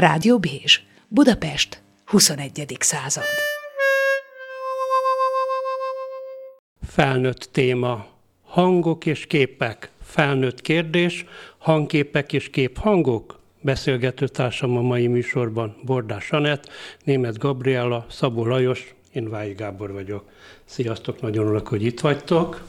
Rádió Bézs, Budapest, 21. század. Felnőtt téma. Hangok és képek. Felnőtt kérdés. Hangképek és képhangok. Beszélgető társam a mai műsorban Bordás Anett, Német Gabriela, Szabó Lajos, én Vályi Gábor vagyok. Sziasztok, nagyon örülök, hogy itt vagytok.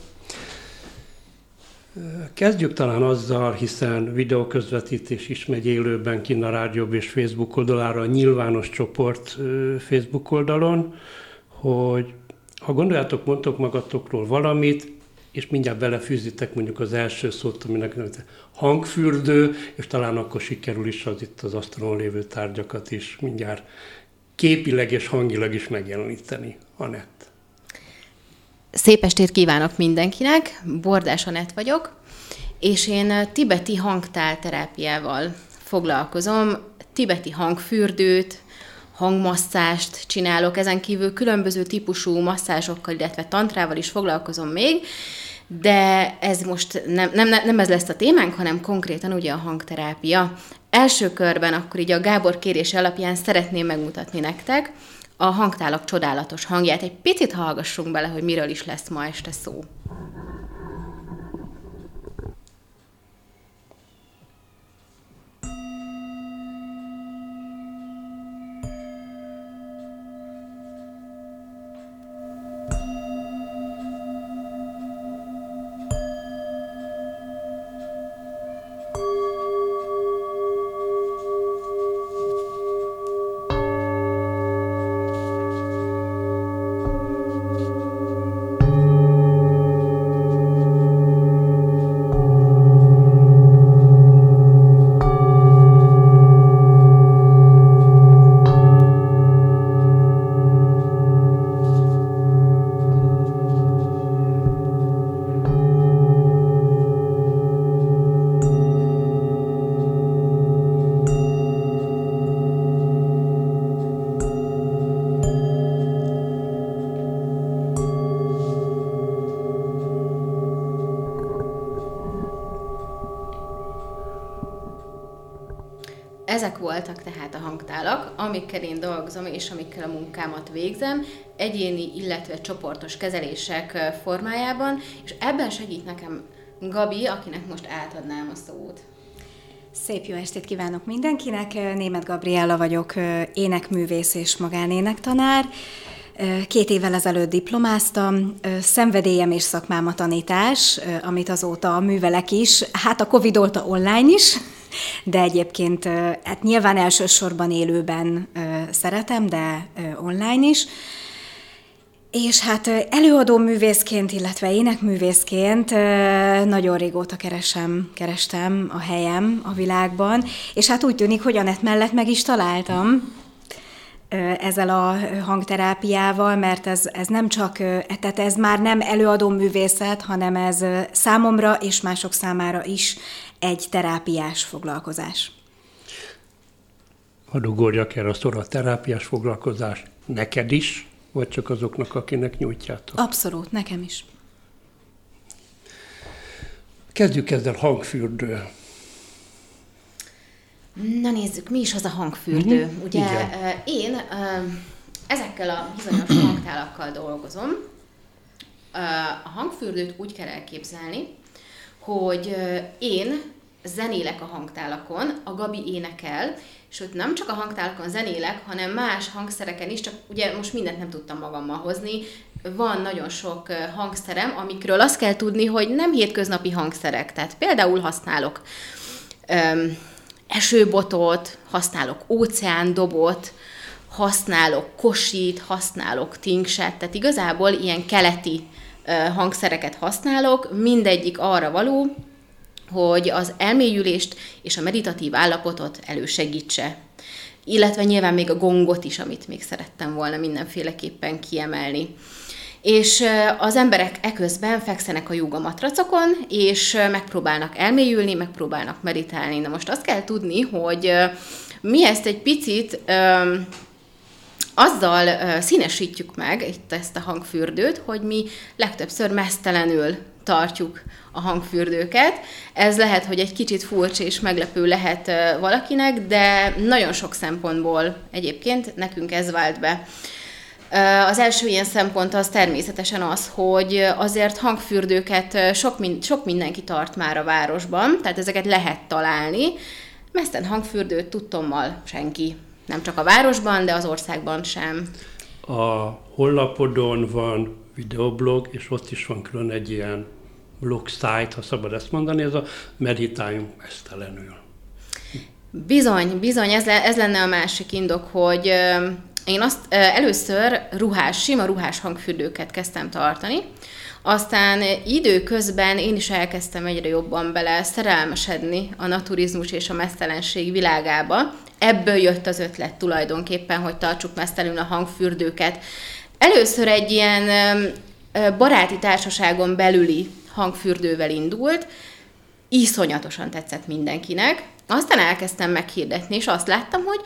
Kezdjük talán azzal, hiszen videóközvetítés is megy élőben kinn a Rádió és Facebook oldalára, a nyilvános csoport Facebook oldalon, hogy ha gondoljátok, mondtok magatokról valamit, és mindjárt belefűzitek mondjuk az első szót, aminek hangfürdő, és talán akkor sikerül is az itt az asztalon lévő tárgyakat is mindjárt képileg és hangilag is megjeleníteni. Anett. Szép estét kívánok mindenkinek, Bordás Anett vagyok, és én tibeti hangtálterápiával foglalkozom, tibeti hangfürdőt, hangmasszást csinálok, ezen kívül különböző típusú masszázsokkal, illetve tantrával is foglalkozom még, de ez most nem, nem, nem ez lesz a témánk, hanem konkrétan ugye a hangterápia. Első körben akkor így a Gábor kérése alapján szeretném megmutatni nektek a hangtálak csodálatos hangját. Egy picit hallgassunk bele, hogy miről is lesz ma este szó. Amikkel én dolgozom, és amikkel a munkámat végzem, egyéni, illetve csoportos kezelések formájában, és ebben segít nekem Gabi, akinek most átadnám a szót. Szép jó estét kívánok mindenkinek! Német Gabriella vagyok, énekművész és magánénektanár. Két évvel ezelőtt diplomáztam, szenvedélyem és szakmám a tanítás, amit azóta művelek is, hát a Covid óta online is, de egyébként hát nyilván elsősorban élőben szeretem, de online is. És hát előadó művészként, illetve énekművészként nagyon régóta keresem, kerestem a helyem a világban, és hát úgy tűnik, hogy Anett mellett meg is találtam ezzel a hangterápiával, mert ez, ez nem csak, tehát ez már nem előadó művészet, hanem ez számomra és mások számára is egy terápiás foglalkozás. Hadd ugorjak el a a terápiás foglalkozás neked is, vagy csak azoknak, akinek nyújtjátok? Abszolút, nekem is. Kezdjük ezzel hangfürdő. Na nézzük, mi is az a hangfürdő. Uh-huh. Ugye Igen. én ezekkel a bizonyos hangtálakkal dolgozom. A hangfürdőt úgy kell elképzelni, hogy én zenélek a hangtálakon, a Gabi énekel, ott nem csak a hangtálakon zenélek, hanem más hangszereken is, csak ugye most mindent nem tudtam magammal hozni. Van nagyon sok hangszerem, amikről azt kell tudni, hogy nem hétköznapi hangszerek. Tehát például használok öm, esőbotot, használok óceándobot, használok kosit, használok tinkset, tehát igazából ilyen keleti hangszereket használok, mindegyik arra való, hogy az elmélyülést és a meditatív állapotot elősegítse. Illetve nyilván még a gongot is, amit még szerettem volna mindenféleképpen kiemelni. És az emberek eközben fekszenek a joga matracokon, és megpróbálnak elmélyülni, megpróbálnak meditálni. Na most azt kell tudni, hogy mi ezt egy picit azzal színesítjük meg itt ezt a hangfürdőt, hogy mi legtöbbször mesztelenül tartjuk a hangfürdőket. Ez lehet, hogy egy kicsit furcsa és meglepő lehet valakinek, de nagyon sok szempontból egyébként nekünk ez vált be. Az első ilyen szempont az természetesen az, hogy azért hangfürdőket sok, sok mindenki tart már a városban, tehát ezeket lehet találni. Meszten hangfürdőt tudtommal senki. Nem csak a városban, de az országban sem. A honlapodon van videoblog, és ott is van külön egy ilyen blog site, ha szabad ezt mondani, ez a meditáljunk mesztelenül. Bizony, bizony, ez, le, ez lenne a másik indok, hogy én azt először ruhás, sima ruhás hangfürdőket kezdtem tartani, aztán időközben én is elkezdtem egyre jobban bele szerelmesedni a naturizmus és a mesztelenség világába. Ebből jött az ötlet tulajdonképpen, hogy tartsuk mesztelenül a hangfürdőket. Először egy ilyen baráti társaságon belüli hangfürdővel indult, iszonyatosan tetszett mindenkinek. Aztán elkezdtem meghirdetni, és azt láttam, hogy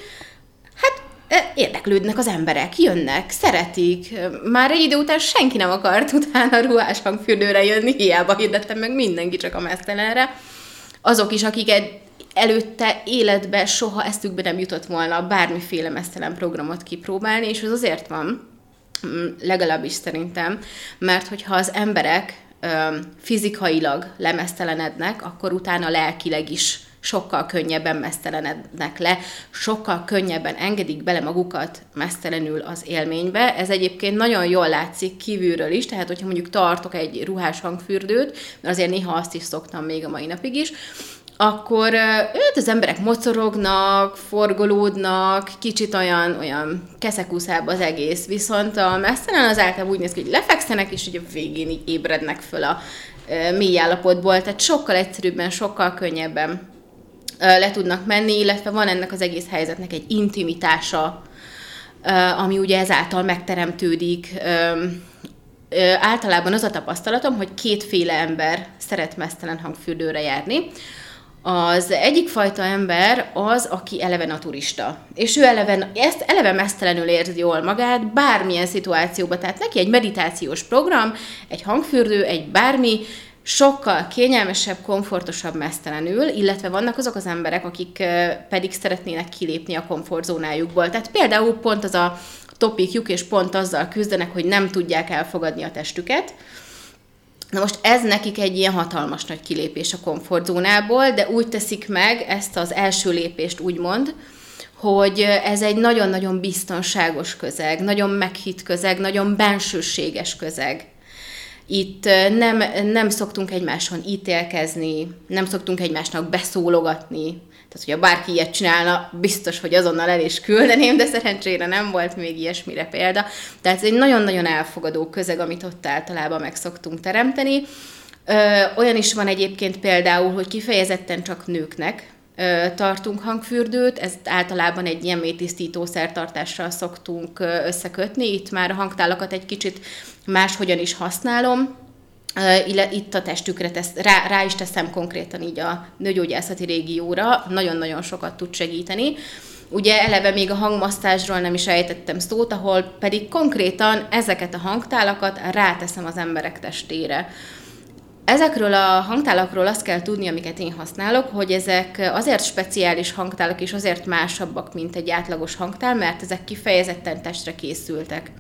érdeklődnek az emberek, jönnek, szeretik. Már egy idő után senki nem akart utána ruhás hangfürdőre jönni, hiába hirdettem meg mindenki csak a mesztelenre. Azok is, akik egy előtte életbe soha eszükbe nem jutott volna bármiféle mesztelen programot kipróbálni, és ez azért van, mm, legalábbis szerintem, mert hogyha az emberek fizikailag lemesztelenednek, akkor utána lelkileg is sokkal könnyebben mesztelenednek le, sokkal könnyebben engedik bele magukat mesztelenül az élménybe. Ez egyébként nagyon jól látszik kívülről is, tehát hogyha mondjuk tartok egy ruhás hangfürdőt, mert azért néha azt is szoktam még a mai napig is, akkor őt az emberek mocorognak, forgolódnak, kicsit olyan, olyan keszekuszább az egész, viszont a mesztelen az általában úgy néz ki, hogy lefekszenek, és hogy a végén így ébrednek föl a mély állapotból, tehát sokkal egyszerűbben, sokkal könnyebben le tudnak menni, illetve van ennek az egész helyzetnek egy intimitása, ami ugye ezáltal megteremtődik. Általában az a tapasztalatom, hogy kétféle ember szeret mesztelen hangfürdőre járni. Az egyik fajta ember az, aki eleve naturista. És ő eleve, ezt eleve mesztelenül érzi jól magát, bármilyen szituációban. Tehát neki egy meditációs program, egy hangfürdő, egy bármi, sokkal kényelmesebb, komfortosabb mesztelenül, illetve vannak azok az emberek, akik pedig szeretnének kilépni a komfortzónájukból. Tehát például pont az a topikjuk, és pont azzal küzdenek, hogy nem tudják elfogadni a testüket. Na most ez nekik egy ilyen hatalmas nagy kilépés a komfortzónából, de úgy teszik meg ezt az első lépést úgymond, hogy ez egy nagyon-nagyon biztonságos közeg, nagyon meghitt közeg, nagyon bensőséges közeg. Itt nem, nem szoktunk egymáson ítélkezni, nem szoktunk egymásnak beszólogatni. Tehát, hogyha bárki ilyet csinálna, biztos, hogy azonnal el is küldeném, de szerencsére nem volt még ilyesmire példa. Tehát ez egy nagyon-nagyon elfogadó közeg, amit ott általában meg szoktunk teremteni. Ö, olyan is van egyébként például, hogy kifejezetten csak nőknek tartunk hangfürdőt, ezt általában egy ilyen mélytisztító szertartással szoktunk összekötni. Itt már a hangtálakat egy kicsit máshogyan is használom, itt a testükre tesz, rá, rá is teszem konkrétan így a nőgyógyászati régióra, nagyon-nagyon sokat tud segíteni. Ugye eleve még a hangmasztázsról nem is ejtettem szót, ahol pedig konkrétan ezeket a hangtálakat ráteszem az emberek testére. Ezekről a hangtálakról azt kell tudni, amiket én használok, hogy ezek azért speciális hangtálak és azért másabbak, mint egy átlagos hangtál, mert ezek kifejezetten testre készültek.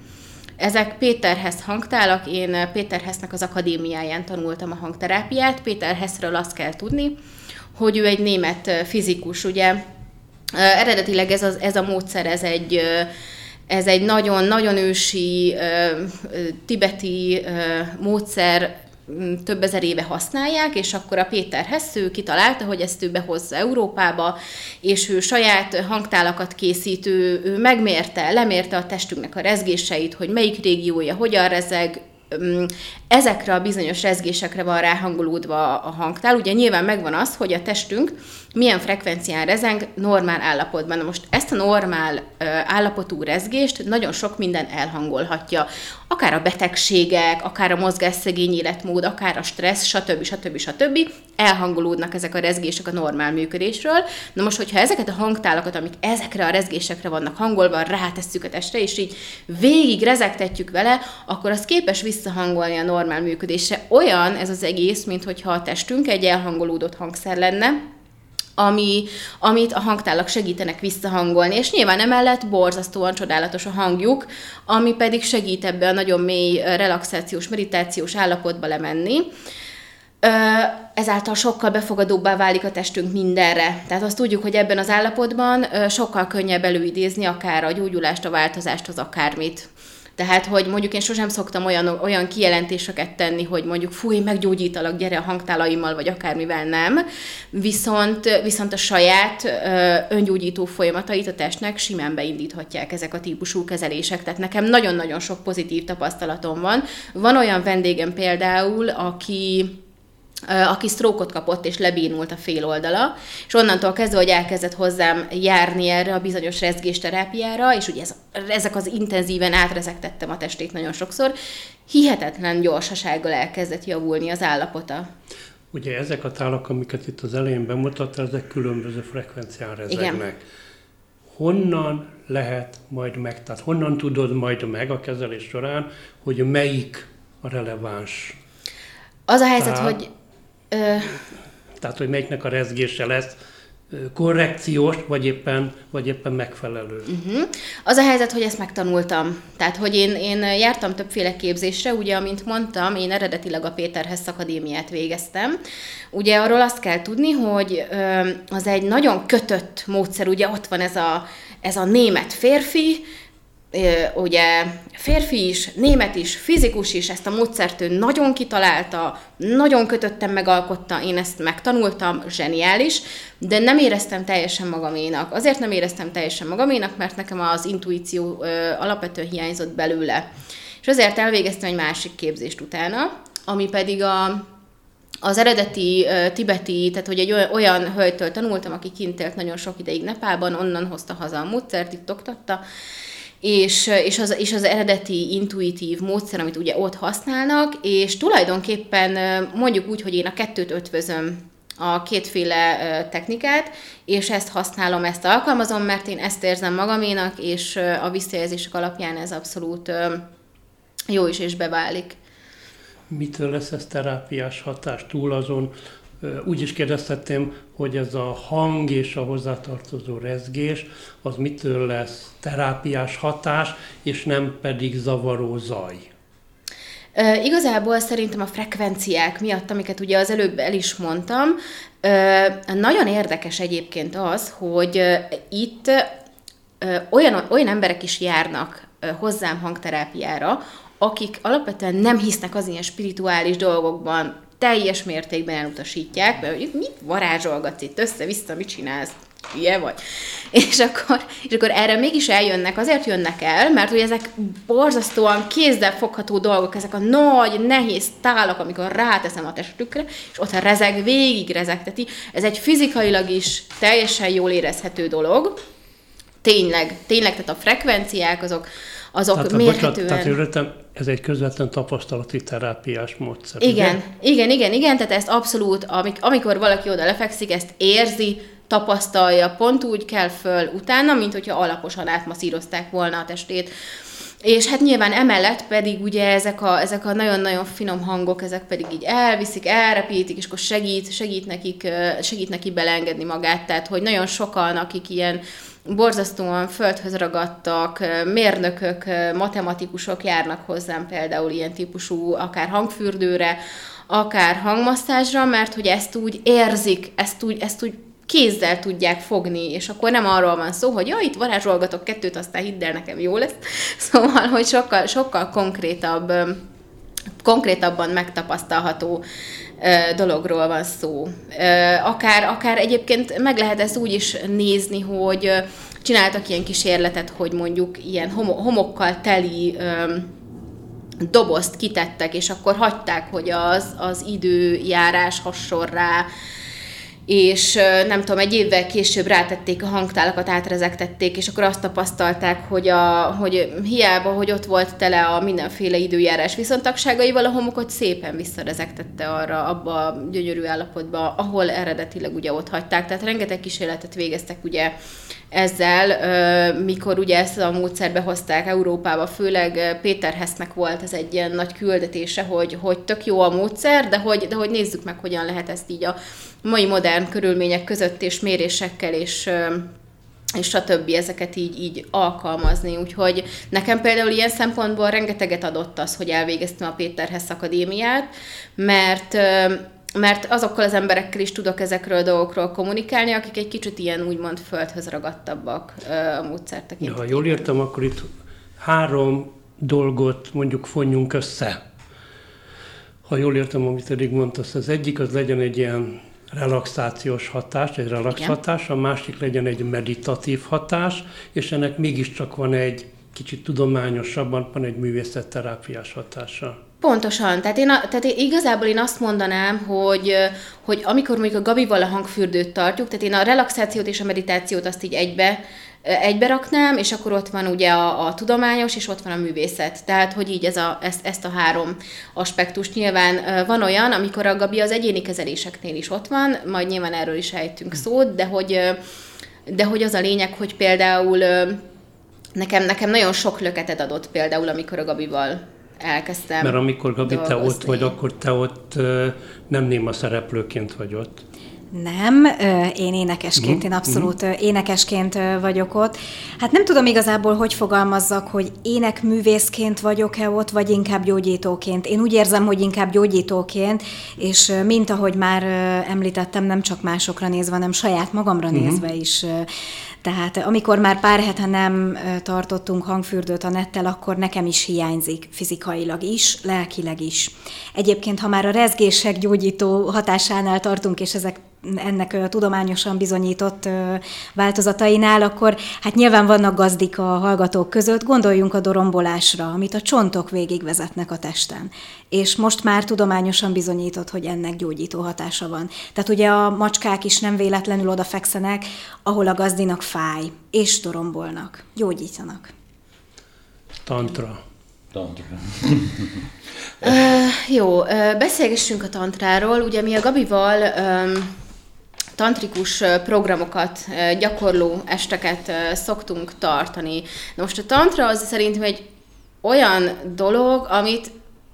Ezek Péter Hess hangtálak, én Péter Hessnek az akadémiáján tanultam a hangterápiát. Péter Hessről azt kell tudni, hogy ő egy német fizikus, ugye eredetileg ez, az, ez a módszer, ez egy ez egy nagyon-nagyon ősi tibeti módszer, több ezer éve használják, és akkor a Péter Hessző kitalálta, hogy ezt ő behozza Európába, és ő saját hangtálakat készít, ő, ő megmérte, lemérte a testünknek a rezgéseit, hogy melyik régiója hogyan rezeg, ezekre a bizonyos rezgésekre van ráhangolódva a hangtál. Ugye nyilván megvan az, hogy a testünk milyen frekvencián rezeng normál állapotban. Na most ezt a normál állapotú rezgést nagyon sok minden elhangolhatja. Akár a betegségek, akár a mozgásszegény életmód, akár a stressz, stb. stb. stb. elhangolódnak ezek a rezgések a normál működésről. Na most, hogyha ezeket a hangtálakat, amik ezekre a rezgésekre vannak hangolva, rátesszük a testre, és így végig rezegtetjük vele, akkor az képes visszahangolni a normál működésre. Olyan ez az egész, mint hogyha a testünk egy elhangolódott hangszer lenne, ami, amit a hangtálak segítenek visszahangolni, és nyilván emellett borzasztóan csodálatos a hangjuk, ami pedig segít ebbe a nagyon mély relaxációs, meditációs állapotba lemenni. Ezáltal sokkal befogadóbbá válik a testünk mindenre. Tehát azt tudjuk, hogy ebben az állapotban sokkal könnyebb előidézni akár a gyógyulást, a változást, az akármit. Tehát, hogy mondjuk én sosem szoktam olyan, olyan kijelentéseket tenni, hogy mondjuk fúj, meggyógyítalak, gyere a hangtálaimmal, vagy akármivel nem. Viszont, viszont a saját ö, öngyógyító folyamatait a testnek simán beindíthatják ezek a típusú kezelések. Tehát nekem nagyon-nagyon sok pozitív tapasztalatom van. Van olyan vendégem például, aki aki sztrókot kapott és lebénult a fél oldala, és onnantól kezdve, hogy elkezdett hozzám járni erre a bizonyos rezgésterápiára, és ugye ez, ezek az intenzíven átrezektettem a testét nagyon sokszor, hihetetlen gyorsasággal elkezdett javulni az állapota. Ugye ezek a tálak, amiket itt az elején bemutattál, ezek különböző frekvencián rezegnek. Igen. Honnan lehet majd meg, tehát honnan tudod majd meg a kezelés során, hogy melyik a releváns az a helyzet, Tehát, hogy Ö... Tehát, hogy melyiknek a rezgése lesz korrekciós, vagy éppen, vagy éppen megfelelő. Uh-huh. Az a helyzet, hogy ezt megtanultam. Tehát, hogy én, én jártam többféle képzésre, ugye, amint mondtam, én eredetileg a Péterhez Akadémiát végeztem. Ugye arról azt kell tudni, hogy az egy nagyon kötött módszer, ugye ott van ez a, ez a német férfi, ugye férfi is, német is, fizikus is, ezt a módszert ő nagyon kitalálta, nagyon kötöttem, megalkotta, én ezt megtanultam, zseniális, de nem éreztem teljesen magaménak. Azért nem éreztem teljesen magaménak, mert nekem az intuíció ö, alapvetően hiányzott belőle. És azért elvégeztem egy másik képzést utána, ami pedig a, az eredeti tibeti, tehát hogy egy olyan, olyan hölgytől tanultam, aki kint élt nagyon sok ideig Nepában, onnan hozta haza a módszert, itt oktatta, és, és, az, és az eredeti intuitív módszer, amit ugye ott használnak, és tulajdonképpen mondjuk úgy, hogy én a kettőt ötvözöm, a kétféle technikát, és ezt használom, ezt alkalmazom, mert én ezt érzem magaménak, és a visszajelzések alapján ez abszolút jó is és beválik. Mitől lesz ez terápiás hatás túl azon, úgy is kérdeztettem, hogy ez a hang és a hozzátartozó rezgés, az mitől lesz terápiás hatás, és nem pedig zavaró zaj. Igazából szerintem a frekvenciák miatt, amiket ugye az előbb el is mondtam, nagyon érdekes egyébként az, hogy itt olyan, olyan emberek is járnak hozzám hangterápiára, akik alapvetően nem hisznek az ilyen spirituális dolgokban, teljes mértékben elutasítják, mert hogy mit varázsolgatsz itt össze-vissza, mit csinálsz, hülye vagy. És akkor, és akkor erre mégis eljönnek, azért jönnek el, mert hogy ezek borzasztóan kézzel fogható dolgok, ezek a nagy, nehéz tálak, amikor ráteszem a testükre, és ott rezeg, végig rezegteti. Ez egy fizikailag is teljesen jól érezhető dolog. Tényleg, tényleg, tehát a frekvenciák azok, azok tehát, mérhetően... Bocsánat, tehát ez egy közvetlen tapasztalati terápiás módszer. Igen, ugye? igen, igen, igen, tehát ezt abszolút, amik, amikor valaki oda lefekszik, ezt érzi, tapasztalja, pont úgy kell föl utána, mint hogyha alaposan átmaszírozták volna a testét. És hát nyilván emellett pedig ugye ezek a, ezek a nagyon-nagyon finom hangok, ezek pedig így elviszik, elrepítik, és akkor segít, segít, nekik, segít neki belengedni magát. Tehát, hogy nagyon sokan, akik ilyen borzasztóan földhöz ragadtak, mérnökök, matematikusok járnak hozzám például ilyen típusú, akár hangfürdőre, akár hangmasszázsra, mert hogy ezt úgy érzik, ezt úgy, ezt úgy kézzel tudják fogni, és akkor nem arról van szó, hogy ja, itt varázsolgatok kettőt, aztán hidd el, nekem jó lesz. Szóval, hogy sokkal, sokkal konkrétabb, konkrétabban megtapasztalható dologról van szó. Akár, akár egyébként meg lehet ezt úgy is nézni, hogy csináltak ilyen kísérletet, hogy mondjuk ilyen homokkal teli dobozt kitettek, és akkor hagyták, hogy az, az időjárás hasson rá, és nem tudom, egy évvel később rátették a hangtálakat, átrezektették, és akkor azt tapasztalták, hogy, a, hogy hiába, hogy ott volt tele a mindenféle időjárás viszontagságaival, a homokot szépen visszarezektette arra, abba a gyönyörű állapotba, ahol eredetileg ugye ott hagyták. Tehát rengeteg kísérletet végeztek ugye ezzel, mikor ugye ezt a módszerbe hozták Európába, főleg Péter Hesznek volt ez egy ilyen nagy küldetése, hogy, hogy tök jó a módszer, de hogy, de hogy nézzük meg, hogyan lehet ezt így a mai modern körülmények között és mérésekkel és és stb. ezeket így, így alkalmazni. Úgyhogy nekem például ilyen szempontból rengeteget adott az, hogy elvégeztem a Péterhez Akadémiát, mert mert azokkal az emberekkel is tudok ezekről a dolgokról kommunikálni, akik egy kicsit ilyen úgymond földhöz ragadtabbak a módszer Ja, ha jól értem, akkor itt három dolgot mondjuk fonjunk össze. Ha jól értem, amit eddig mondtasz, az egyik az legyen egy ilyen relaxációs hatás, egy relax Igen. hatás, a másik legyen egy meditatív hatás, és ennek mégiscsak van egy kicsit tudományosabban, van egy művészetterápiás hatása. Pontosan. Tehát, én a, tehát én igazából én azt mondanám, hogy, hogy amikor mondjuk a Gabival a hangfürdőt tartjuk, tehát én a relaxációt és a meditációt azt így egybe, egybe raknám, és akkor ott van ugye a, a tudományos, és ott van a művészet. Tehát, hogy így ez a, ezt, ezt a három aspektust. Nyilván van olyan, amikor a Gabi az egyéni kezeléseknél is ott van, majd nyilván erről is ejtünk szót, de hogy, de hogy az a lényeg, hogy például nekem, nekem nagyon sok löketet adott például, amikor a Gabival elkezdtem Mert amikor Gabi, dolgozni. te ott vagy, akkor te ott nem néma szereplőként vagy ott. Nem, én énekesként, uh-huh. én abszolút uh-huh. énekesként vagyok ott. Hát nem tudom igazából, hogy fogalmazzak, hogy énekművészként vagyok-e ott, vagy inkább gyógyítóként. Én úgy érzem, hogy inkább gyógyítóként, és mint ahogy már említettem, nem csak másokra nézve, hanem saját magamra uh-huh. nézve is tehát amikor már pár hete nem tartottunk hangfürdőt a nettel, akkor nekem is hiányzik fizikailag is, lelkileg is. Egyébként, ha már a rezgések gyógyító hatásánál tartunk, és ezek ennek tudományosan bizonyított változatainál, akkor hát nyilván vannak gazdik a hallgatók között, gondoljunk a dorombolásra, amit a csontok végigvezetnek a testen. És most már tudományosan bizonyított, hogy ennek gyógyító hatása van. Tehát ugye a macskák is nem véletlenül odafekszenek, ahol a gazdinak fáj, és dorombolnak, gyógyítanak. Tantra. Tantra. uh, jó, uh, beszélgessünk a tantráról. Ugye mi a Gabival um, tantrikus programokat, gyakorló esteket szoktunk tartani. Na most a tantra az szerintem egy olyan dolog, amit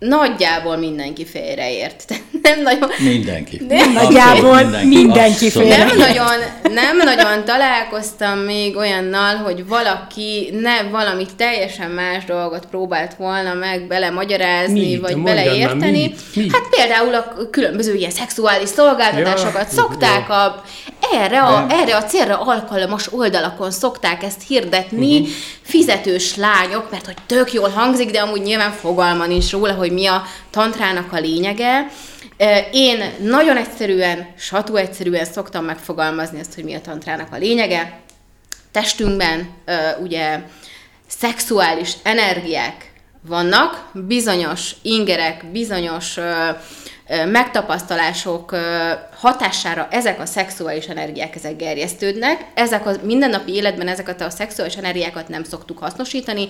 nagyjából mindenki félreért. nem nagyon... Mindenki. Nem nagyjából mindenki, mindenki félreért. Nem nagyon, nem nagyon találkoztam még olyannal, hogy valaki ne valami teljesen más dolgot próbált volna meg belemagyarázni, mit? vagy beleérteni. Mit? Mit? Hát például a különböző ilyen szexuális szolgáltatásokat ja, szokták a, erre, a, erre a célra alkalmas oldalakon szokták ezt hirdetni, uh-huh. fizetős lányok, mert hogy tök jól hangzik, de amúgy nyilván fogalma nincs róla, hogy mi a tantrának a lényege. Én nagyon egyszerűen, satú egyszerűen szoktam megfogalmazni ezt, hogy mi a tantrának a lényege. Testünkben ugye szexuális energiák vannak, bizonyos ingerek, bizonyos megtapasztalások hatására ezek a szexuális energiák ezek gerjesztődnek. Ezek a mindennapi életben ezeket a szexuális energiákat nem szoktuk hasznosítani.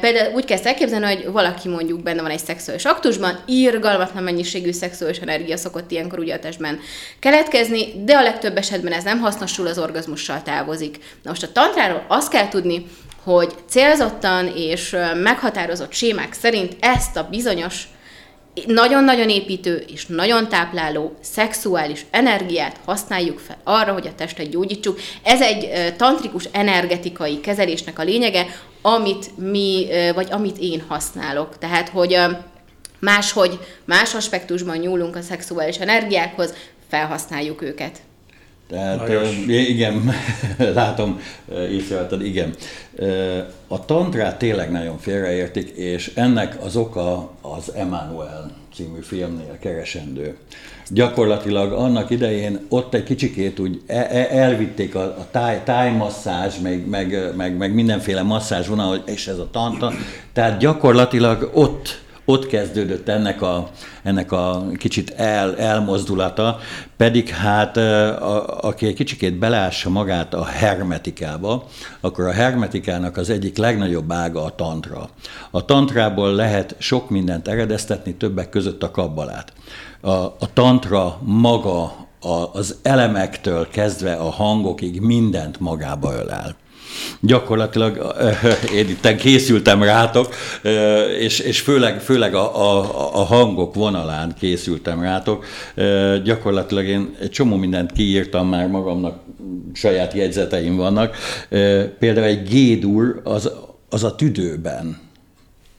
Például úgy kezd elképzelni, hogy valaki mondjuk benne van egy szexuális aktusban, írgalmatlan mennyiségű szexuális energia szokott ilyenkor ugye a testben keletkezni, de a legtöbb esetben ez nem hasznosul, az orgazmussal távozik. Na most a tantráról azt kell tudni, hogy célzottan és meghatározott sémák szerint ezt a bizonyos nagyon-nagyon építő és nagyon tápláló szexuális energiát használjuk fel arra, hogy a testet gyógyítsuk. Ez egy tantrikus energetikai kezelésnek a lényege, amit mi, vagy amit én használok. Tehát, hogy máshogy, más aspektusban nyúlunk a szexuális energiákhoz, felhasználjuk őket. Tehát igen, látom, észrevetted, igen. A tantrát tényleg nagyon félreértik, és ennek az oka az Emmanuel című filmnél keresendő. Gyakorlatilag annak idején ott egy kicsikét úgy e, e, elvitték a, a táj, tájmasszázs, meg, meg, meg, meg mindenféle masszázs vonal, és ez a tantra. Tehát gyakorlatilag ott ott kezdődött ennek a, ennek a kicsit el, elmozdulata, pedig hát a, aki egy kicsikét belássa magát a hermetikába, akkor a hermetikának az egyik legnagyobb ága a tantra. A tantrából lehet sok mindent eredeztetni, többek között a kabbalát. A, a tantra maga a, az elemektől kezdve a hangokig mindent magába ölel. Gyakorlatilag én itt készültem rátok, és, és főleg, főleg a, a, a hangok vonalán készültem rátok. Gyakorlatilag én egy csomó mindent kiírtam már magamnak, saját jegyzeteim vannak. Például egy G-dur az, az a tüdőben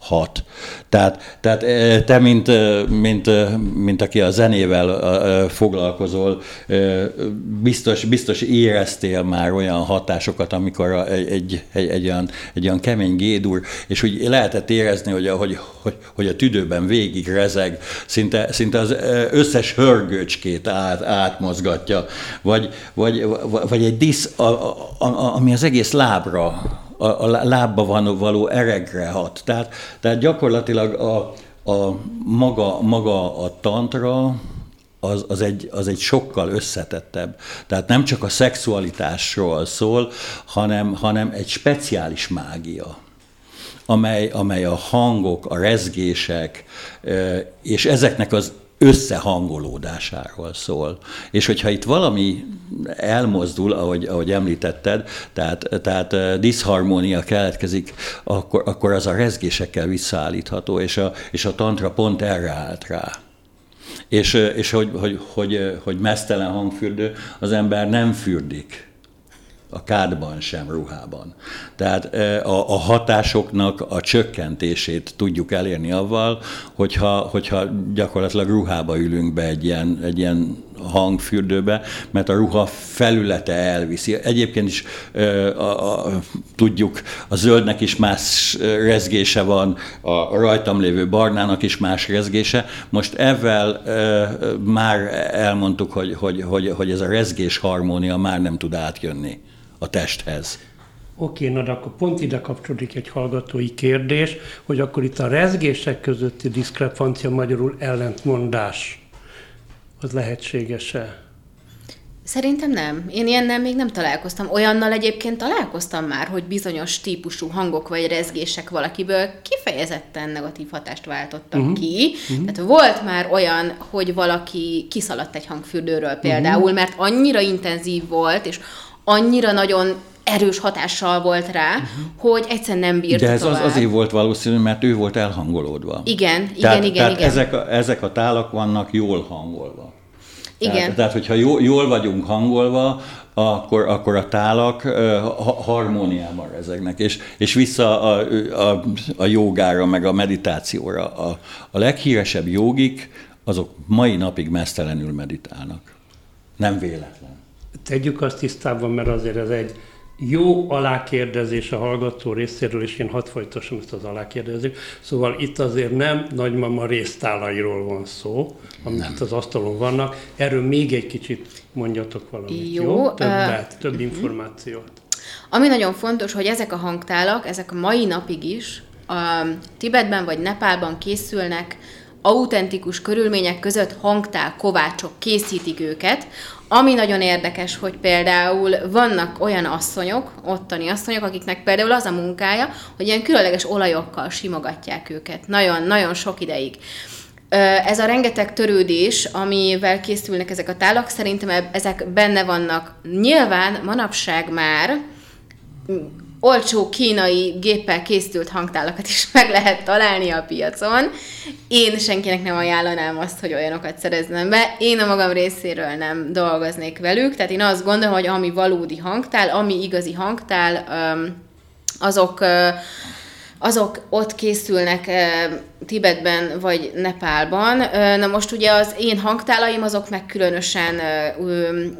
hat. Tehát, tehát eh, te, mint, mint, mint aki a zenével foglalkozol, biztos, biztos éreztél már olyan hatásokat, amikor egy, egy, egy, egy, olyan, egy olyan kemény gédur, és úgy lehetett érezni, hogy, hogy, hogy, hogy a tüdőben végig rezeg, szinte, szinte az összes hörgőcskét át, átmozgatja, vagy, vagy, vagy egy disz, a, a, a, ami az egész lábra a, a lábba van való eregre hat. Tehát, tehát gyakorlatilag a, a maga, maga a tantra, az, az, egy, az egy sokkal összetettebb. Tehát nem csak a szexualitásról szól, hanem, hanem egy speciális mágia, amely, amely a hangok, a rezgések, és ezeknek az összehangolódásáról szól. És hogyha itt valami elmozdul, ahogy, ahogy említetted, tehát, tehát diszharmónia keletkezik, akkor, akkor az a rezgésekkel visszaállítható, és a, és a tantra pont erre állt rá. És, és hogy, hogy, hogy, hogy mesztelen hangfürdő, az ember nem fürdik a kádban sem, ruhában. Tehát a, a hatásoknak a csökkentését tudjuk elérni avval, hogyha, hogyha gyakorlatilag ruhába ülünk be egy ilyen, egy ilyen hangfürdőbe, mert a ruha felülete elviszi. Egyébként is e, a, a, tudjuk, a zöldnek is más rezgése van, a rajtam lévő barnának is más rezgése. Most ezzel már elmondtuk, hogy, hogy, hogy, hogy ez a rezgés harmónia már nem tud átjönni a testhez. Oké, na de akkor pont ide kapcsolódik egy hallgatói kérdés, hogy akkor itt a rezgések közötti diszkrepancia magyarul ellentmondás, az lehetséges-e? Szerintem nem. Én ilyennel még nem találkoztam. Olyannal egyébként találkoztam már, hogy bizonyos típusú hangok vagy rezgések valakiből kifejezetten negatív hatást váltottak uh-huh. ki. Uh-huh. Tehát volt már olyan, hogy valaki kiszaladt egy hangfürdőről például, uh-huh. mert annyira intenzív volt, és annyira nagyon erős hatással volt rá, uh-huh. hogy egyszer nem bírt De ez tovább. az azért volt valószínű, mert ő volt elhangolódva. Igen, igen, tehát, igen, tehát igen. Ezek a, ezek a tálak vannak jól hangolva. Igen. Tehát, tehát hogyha jól, jól vagyunk hangolva, akkor, akkor a tálak uh, harmóniában rezegnek, és, és vissza a, a, a jogára, meg a meditációra. A, a leghíresebb jogik, azok mai napig mesztelenül meditálnak. Nem véletlen tegyük azt tisztában, mert azért ez egy jó alákérdezés a hallgató részéről, és én hadd folytassam ezt az alákérdezést. Szóval itt azért nem nagymama résztálairól van szó, itt az asztalon vannak. Erről még egy kicsit mondjatok valamit, jó? jó? Többet, uh, több uh-huh. információt. Ami nagyon fontos, hogy ezek a hangtálak, ezek a mai napig is a Tibetben vagy Nepálban készülnek, autentikus körülmények között hangtál kovácsok készítik őket, ami nagyon érdekes, hogy például vannak olyan asszonyok, ottani asszonyok, akiknek például az a munkája, hogy ilyen különleges olajokkal simogatják őket. Nagyon, nagyon sok ideig. Ez a rengeteg törődés, amivel készülnek ezek a tálak, szerintem ezek benne vannak. Nyilván manapság már olcsó kínai géppel készült hangtálakat is meg lehet találni a piacon. Én senkinek nem ajánlanám azt, hogy olyanokat szereznem be. Én a magam részéről nem dolgoznék velük, tehát én azt gondolom, hogy ami valódi hangtál, ami igazi hangtál, azok azok ott készülnek Tibetben vagy Nepálban. Na most ugye az én hangtálaim azok meg különösen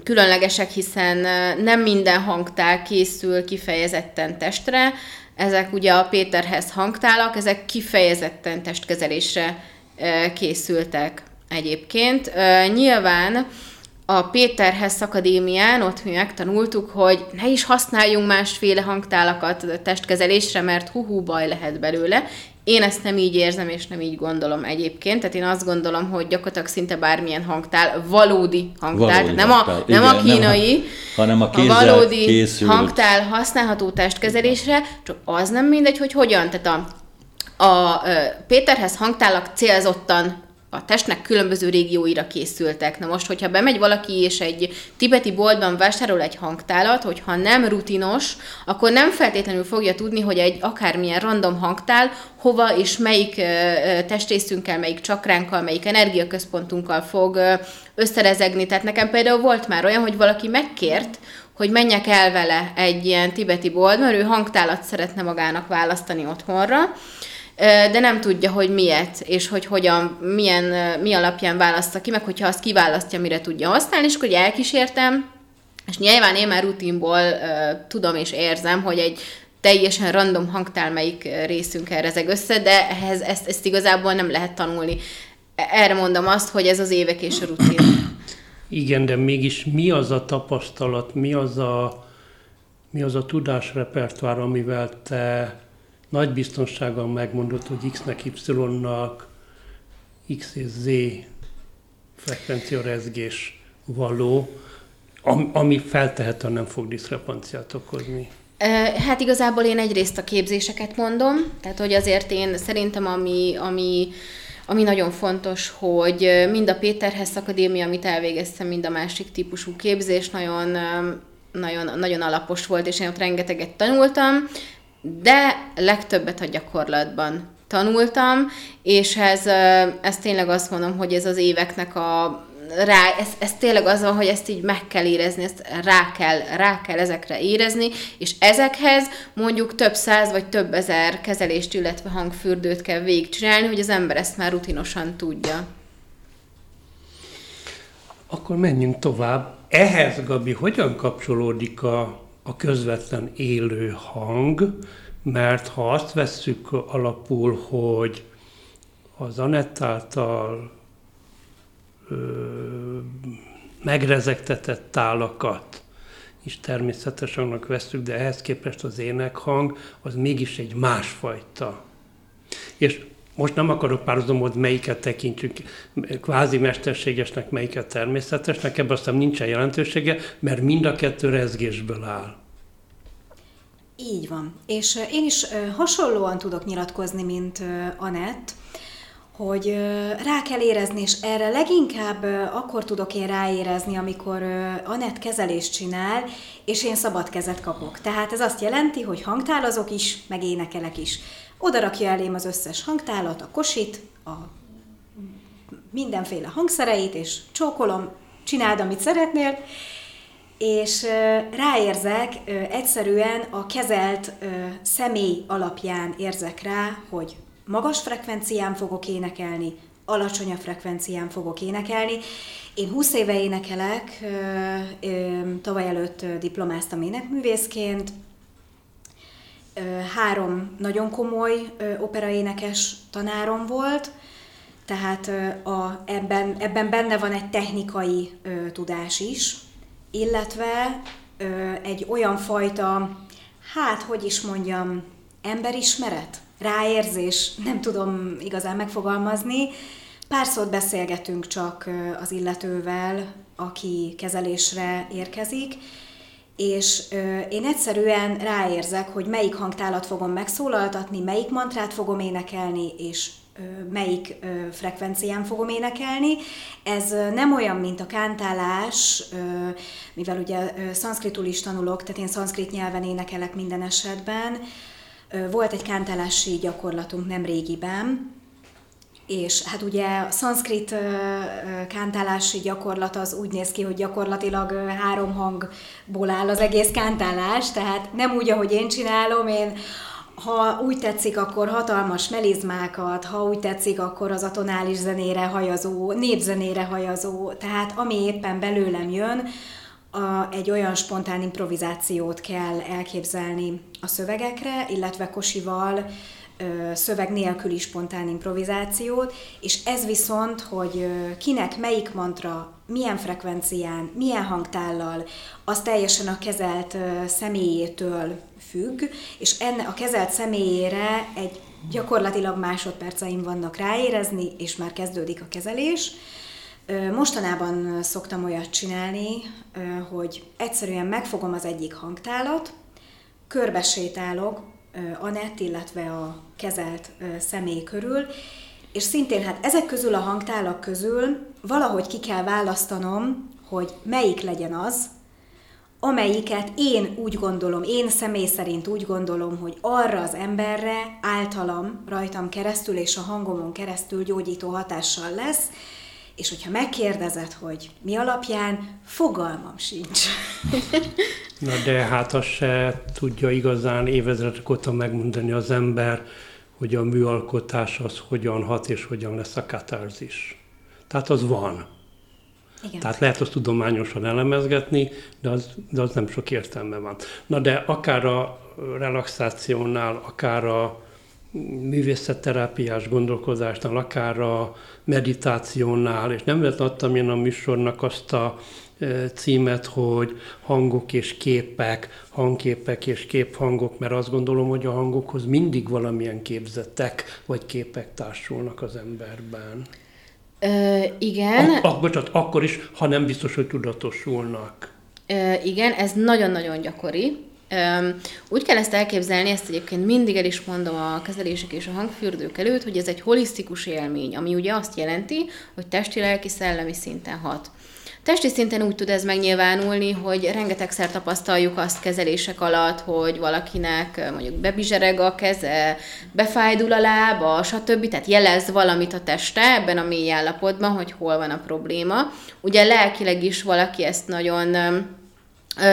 különlegesek, hiszen nem minden hangtál készül kifejezetten testre, ezek ugye a Péterhez hangtálak, ezek kifejezetten testkezelésre készültek egyébként. Nyilván a Péterhez Akadémián ott mi megtanultuk, hogy ne is használjunk másféle hangtálakat testkezelésre, mert huhú baj lehet belőle. Én ezt nem így érzem, és nem így gondolom egyébként. Tehát én azt gondolom, hogy gyakorlatilag szinte bármilyen hangtál, valódi hangtál, valódi nem, hangtál. a, nem Igen, a kínai, nem a, hanem a, a valódi készült. hangtál használható testkezelésre, csak az nem mindegy, hogy hogyan. Tehát a, a, a Péterhez hangtálak célzottan a testnek különböző régióira készültek. Na most, hogyha bemegy valaki és egy tibeti boltban vásárol egy hangtálat, hogyha nem rutinos, akkor nem feltétlenül fogja tudni, hogy egy akármilyen random hangtál hova és melyik testrészünkkel, melyik csakránkkal, melyik energiaközpontunkkal fog összerezegni. Tehát nekem például volt már olyan, hogy valaki megkért, hogy menjek el vele egy ilyen tibeti boltba, mert ő hangtálat szeretne magának választani otthonra, de nem tudja, hogy miért, és hogy hogyan, milyen, mi alapján választa ki, meg hogyha azt kiválasztja, mire tudja használni, és akkor elkísértem, és nyilván én már rutinból tudom és érzem, hogy egy teljesen random hangtál melyik részünkkel rezeg össze, de ehhez ezt, ezt igazából nem lehet tanulni. Erre mondom azt, hogy ez az évek és a rutin. Igen, de mégis mi az a tapasztalat, mi az a, mi az a tudásrepertoár, amivel te nagy biztonsággal megmondott, hogy X-nek Y-nak X és Z rezgés való, ami feltehetően nem fog diszkrepanciát okozni. Hát igazából én egyrészt a képzéseket mondom, tehát hogy azért én szerintem ami, ami, ami nagyon fontos, hogy mind a Péterhez Akadémia, amit elvégeztem, mind a másik típusú képzés nagyon, nagyon, nagyon alapos volt, és én ott rengeteget tanultam, de legtöbbet a gyakorlatban tanultam, és ez, ez tényleg azt mondom, hogy ez az éveknek a rá, ez, ez tényleg az van, hogy ezt így meg kell érezni, ezt rá kell, rá kell ezekre érezni, és ezekhez mondjuk több száz vagy több ezer kezelést, illetve hangfürdőt kell végigcsinálni, hogy az ember ezt már rutinosan tudja. Akkor menjünk tovább. Ehhez, Gabi, hogyan kapcsolódik a a közvetlen élő hang, mert ha azt vesszük alapul, hogy az Anett által ö, megrezegtetett tálakat is természetesen veszük, de ehhez képest az énekhang az mégis egy másfajta. És most nem akarok párhuzamot, melyiket tekintjük kvázi mesterségesnek, melyiket természetesnek, ebben aztán nincsen jelentősége, mert mind a kettő rezgésből áll. Így van. És én is hasonlóan tudok nyilatkozni, mint Anett, hogy rá kell érezni, és erre leginkább akkor tudok én ráérezni, amikor Anett kezelést csinál, és én szabad kezet kapok. Tehát ez azt jelenti, hogy hangtálazok is, meg énekelek is. Oda rakja elém az összes hangtálat, a kosit, a mindenféle hangszereit, és csókolom, csináld, amit szeretnél, és ráérzek, egyszerűen a kezelt személy alapján érzek rá, hogy magas frekvencián fogok énekelni, alacsony a frekvencián fogok énekelni. Én 20 éve énekelek, tavaly előtt diplomáztam énekművészként, három nagyon komoly operaénekes tanárom volt, tehát a, ebben, ebben benne van egy technikai tudás is, illetve egy olyan fajta, hát hogy is mondjam, emberismeret, ráérzés, nem tudom igazán megfogalmazni. Pár szót beszélgetünk csak az illetővel, aki kezelésre érkezik, és én egyszerűen ráérzek, hogy melyik hangtálat fogom megszólaltatni, melyik mantrát fogom énekelni, és melyik frekvencián fogom énekelni. Ez nem olyan, mint a kántálás, mivel ugye szanszkritul is tanulok, tehát én szanszkrit nyelven énekelek minden esetben. Volt egy kántálási gyakorlatunk nem régiben, és hát ugye a szanszkrit kántálási gyakorlat az úgy néz ki, hogy gyakorlatilag három hangból áll az egész kántálás, tehát nem úgy, ahogy én csinálom, én ha úgy tetszik, akkor hatalmas melizmákat, ha úgy tetszik, akkor az atonális zenére hajazó, népzenére hajazó, tehát ami éppen belőlem jön, a, egy olyan spontán improvizációt kell elképzelni a szövegekre, illetve Kosival szöveg nélküli spontán improvizációt, és ez viszont, hogy kinek melyik mantra, milyen frekvencián, milyen hangtállal, az teljesen a kezelt személyétől függ, és enne a kezelt személyére egy gyakorlatilag másodperceim vannak ráérezni, és már kezdődik a kezelés. Mostanában szoktam olyat csinálni, hogy egyszerűen megfogom az egyik hangtálat, körbesétálok Anett, illetve a kezelt személy körül, és szintén hát ezek közül a hangtálak közül valahogy ki kell választanom, hogy melyik legyen az, amelyiket én úgy gondolom, én személy szerint úgy gondolom, hogy arra az emberre általam, rajtam keresztül és a hangomon keresztül gyógyító hatással lesz, és hogyha megkérdezed, hogy mi alapján, fogalmam sincs. Na de hát azt se tudja igazán évezredek óta megmondani az ember, hogy a műalkotás az hogyan hat és hogyan lesz a katarzis. Tehát az van. Igen. Tehát lehet azt tudományosan elemezgetni, de az, de az nem sok értelme van. Na de akár a relaxációnál, akár a művészetterápiás gondolkozásnál, akár a meditációnál, és nem adtam én a műsornak azt a e, címet, hogy hangok és képek, hangképek és képhangok, mert azt gondolom, hogy a hangokhoz mindig valamilyen képzetek vagy képek társulnak az emberben. Ö, igen. Ak- ak- bocsánat, akkor is, ha nem biztos, hogy tudatosulnak. Ö, igen, ez nagyon-nagyon gyakori. Úgy kell ezt elképzelni, ezt egyébként mindig el is mondom a kezelések és a hangfürdők előtt, hogy ez egy holisztikus élmény, ami ugye azt jelenti, hogy testi, lelki, szellemi szinten hat. Testi szinten úgy tud ez megnyilvánulni, hogy rengetegszer tapasztaljuk azt kezelések alatt, hogy valakinek mondjuk bebizsereg a keze, befájdul a lába, stb. Tehát jelez valamit a teste ebben a mély állapotban, hogy hol van a probléma. Ugye lelkileg is valaki ezt nagyon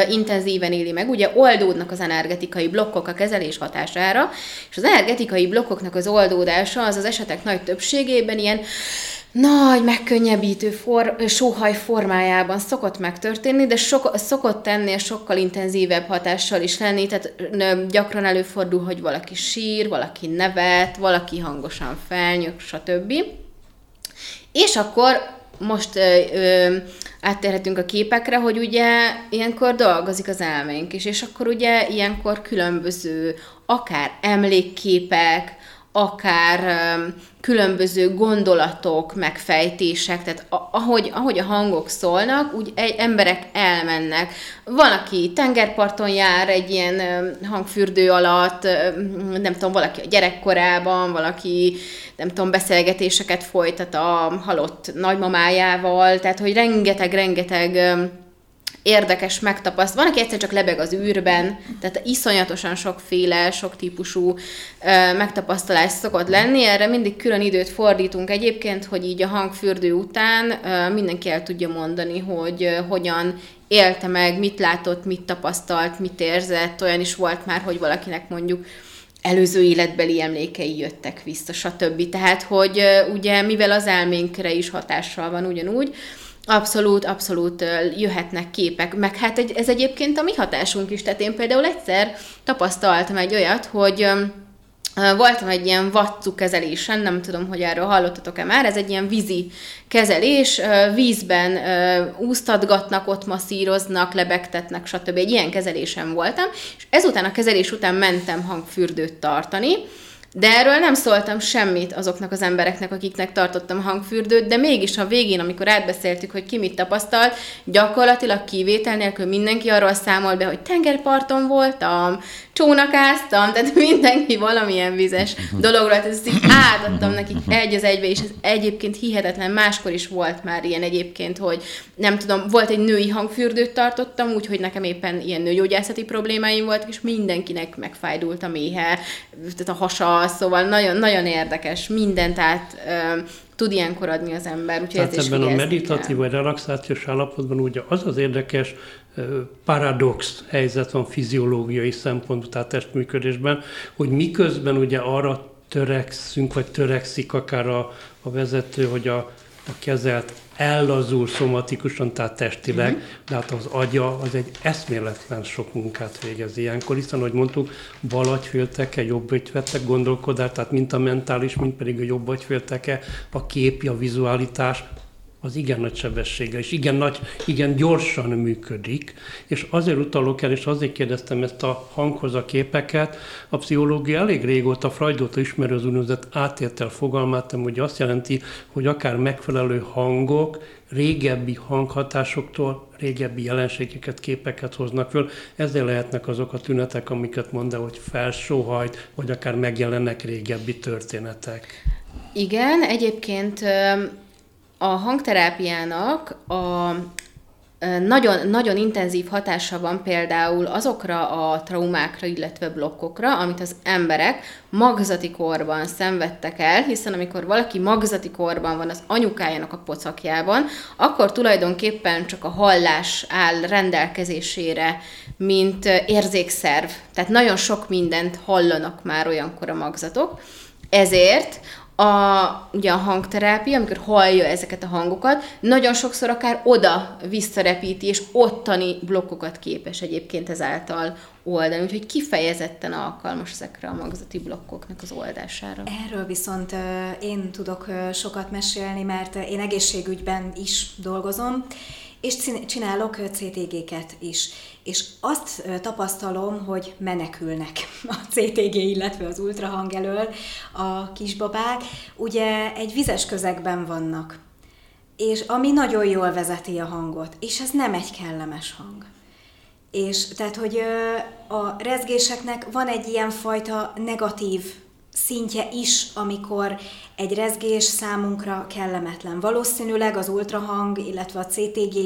intenzíven éli meg. Ugye oldódnak az energetikai blokkok a kezelés hatására, és az energetikai blokkoknak az oldódása az az esetek nagy többségében ilyen nagy, megkönnyebbítő for, sóhaj formájában szokott megtörténni, de sok, szokott ennél sokkal intenzívebb hatással is lenni, tehát gyakran előfordul, hogy valaki sír, valaki nevet, valaki hangosan felnyök, stb. És akkor most ö, ö, áttérhetünk a képekre, hogy ugye ilyenkor dolgozik az elménk is, és akkor ugye ilyenkor különböző akár emlékképek, akár különböző gondolatok, megfejtések, tehát ahogy, ahogy a hangok szólnak, úgy egy, emberek elmennek. Van, aki tengerparton jár egy ilyen hangfürdő alatt, nem tudom, valaki a gyerekkorában, valaki, nem tudom, beszélgetéseket folytat a halott nagymamájával, tehát hogy rengeteg-rengeteg érdekes megtapaszt. Van, aki egyszer csak lebeg az űrben, tehát iszonyatosan sokféle, sok típusú ö, megtapasztalás szokott lenni. Erre mindig külön időt fordítunk egyébként, hogy így a hangfürdő után ö, mindenki el tudja mondani, hogy ö, hogyan élte meg, mit látott, mit tapasztalt, mit érzett. Olyan is volt már, hogy valakinek mondjuk előző életbeli emlékei jöttek vissza, stb. Tehát, hogy ugye mivel az elménkre is hatással van ugyanúgy, Abszolút, abszolút jöhetnek képek, meg hát egy, ez egyébként a mi hatásunk is, tehát én például egyszer tapasztaltam egy olyat, hogy Voltam egy ilyen vatcu kezelésen, nem tudom, hogy erről hallottatok-e már, ez egy ilyen vízi kezelés, vízben úsztatgatnak, ott masszíroznak, lebegtetnek, stb. Egy ilyen kezelésen voltam, és ezután a kezelés után mentem hangfürdőt tartani, de erről nem szóltam semmit azoknak az embereknek, akiknek tartottam hangfürdőt, de mégis a végén, amikor átbeszéltük, hogy ki mit tapasztalt, gyakorlatilag kivétel nélkül mindenki arról számol be, hogy tengerparton voltam, csónakáztam, tehát mindenki valamilyen vizes dologról, tehát ezt így átadtam nekik egy az egybe, és ez egyébként hihetetlen, máskor is volt már ilyen egyébként, hogy nem tudom, volt egy női hangfürdőt tartottam, úgyhogy nekem éppen ilyen nőgyógyászati problémáim voltak, és mindenkinek megfájdult a méhe, tehát a hasa, szóval nagyon, nagyon érdekes, mindent át tud ilyenkor adni az ember. Úgyhogy Tehát ez ebben a meditatív vagy relaxációs állapotban ugye az az érdekes paradox helyzet van fiziológiai szempontból, tehát testműködésben, hogy miközben ugye arra törekszünk, vagy törekszik akár a, a vezető, hogy a, a kezelt ellazul szomatikusan, tehát testileg, uh-huh. de hát az agya az egy eszméletlen sok munkát végez ilyenkor, hiszen, ahogy mondtuk, bal agyfélteke, jobb agyféltek gondolkodás, tehát mint a mentális, mint pedig a jobb agyfélteke, a képi, a vizualitás, az igen nagy sebessége, és igen, nagy, igen gyorsan működik, és azért utalok el, és azért kérdeztem ezt a hanghoz a képeket, a pszichológia elég régóta Freudóta ismeri az úgynevezett átértel fogalmát, hogy azt jelenti, hogy akár megfelelő hangok régebbi hanghatásoktól régebbi jelenségeket, képeket hoznak föl. Ezzel lehetnek azok a tünetek, amiket mond, hogy felsóhajt, vagy akár megjelennek régebbi történetek. Igen, egyébként a hangterápiának a nagyon, nagyon intenzív hatása van például azokra a traumákra, illetve blokkokra, amit az emberek magzati korban szenvedtek el, hiszen amikor valaki magzati korban van az anyukájának a pocakjában, akkor tulajdonképpen csak a hallás áll rendelkezésére, mint érzékszerv. Tehát nagyon sok mindent hallanak már olyankor a magzatok. Ezért a, ugye a hangterápia, amikor hallja ezeket a hangokat, nagyon sokszor akár oda visszarepíti, és ottani blokkokat képes egyébként ezáltal oldani, úgyhogy kifejezetten alkalmas ezekre a magzati blokkoknak az oldására. Erről viszont én tudok sokat mesélni, mert én egészségügyben is dolgozom, és csinálok CTG-ket is. És azt tapasztalom, hogy menekülnek a CTG, illetve az ultrahang elől a kisbabák. Ugye egy vizes közegben vannak, és ami nagyon jól vezeti a hangot, és ez nem egy kellemes hang. És tehát, hogy a rezgéseknek van egy ilyen fajta negatív szintje is, amikor egy rezgés számunkra kellemetlen. Valószínűleg az ultrahang, illetve a CTG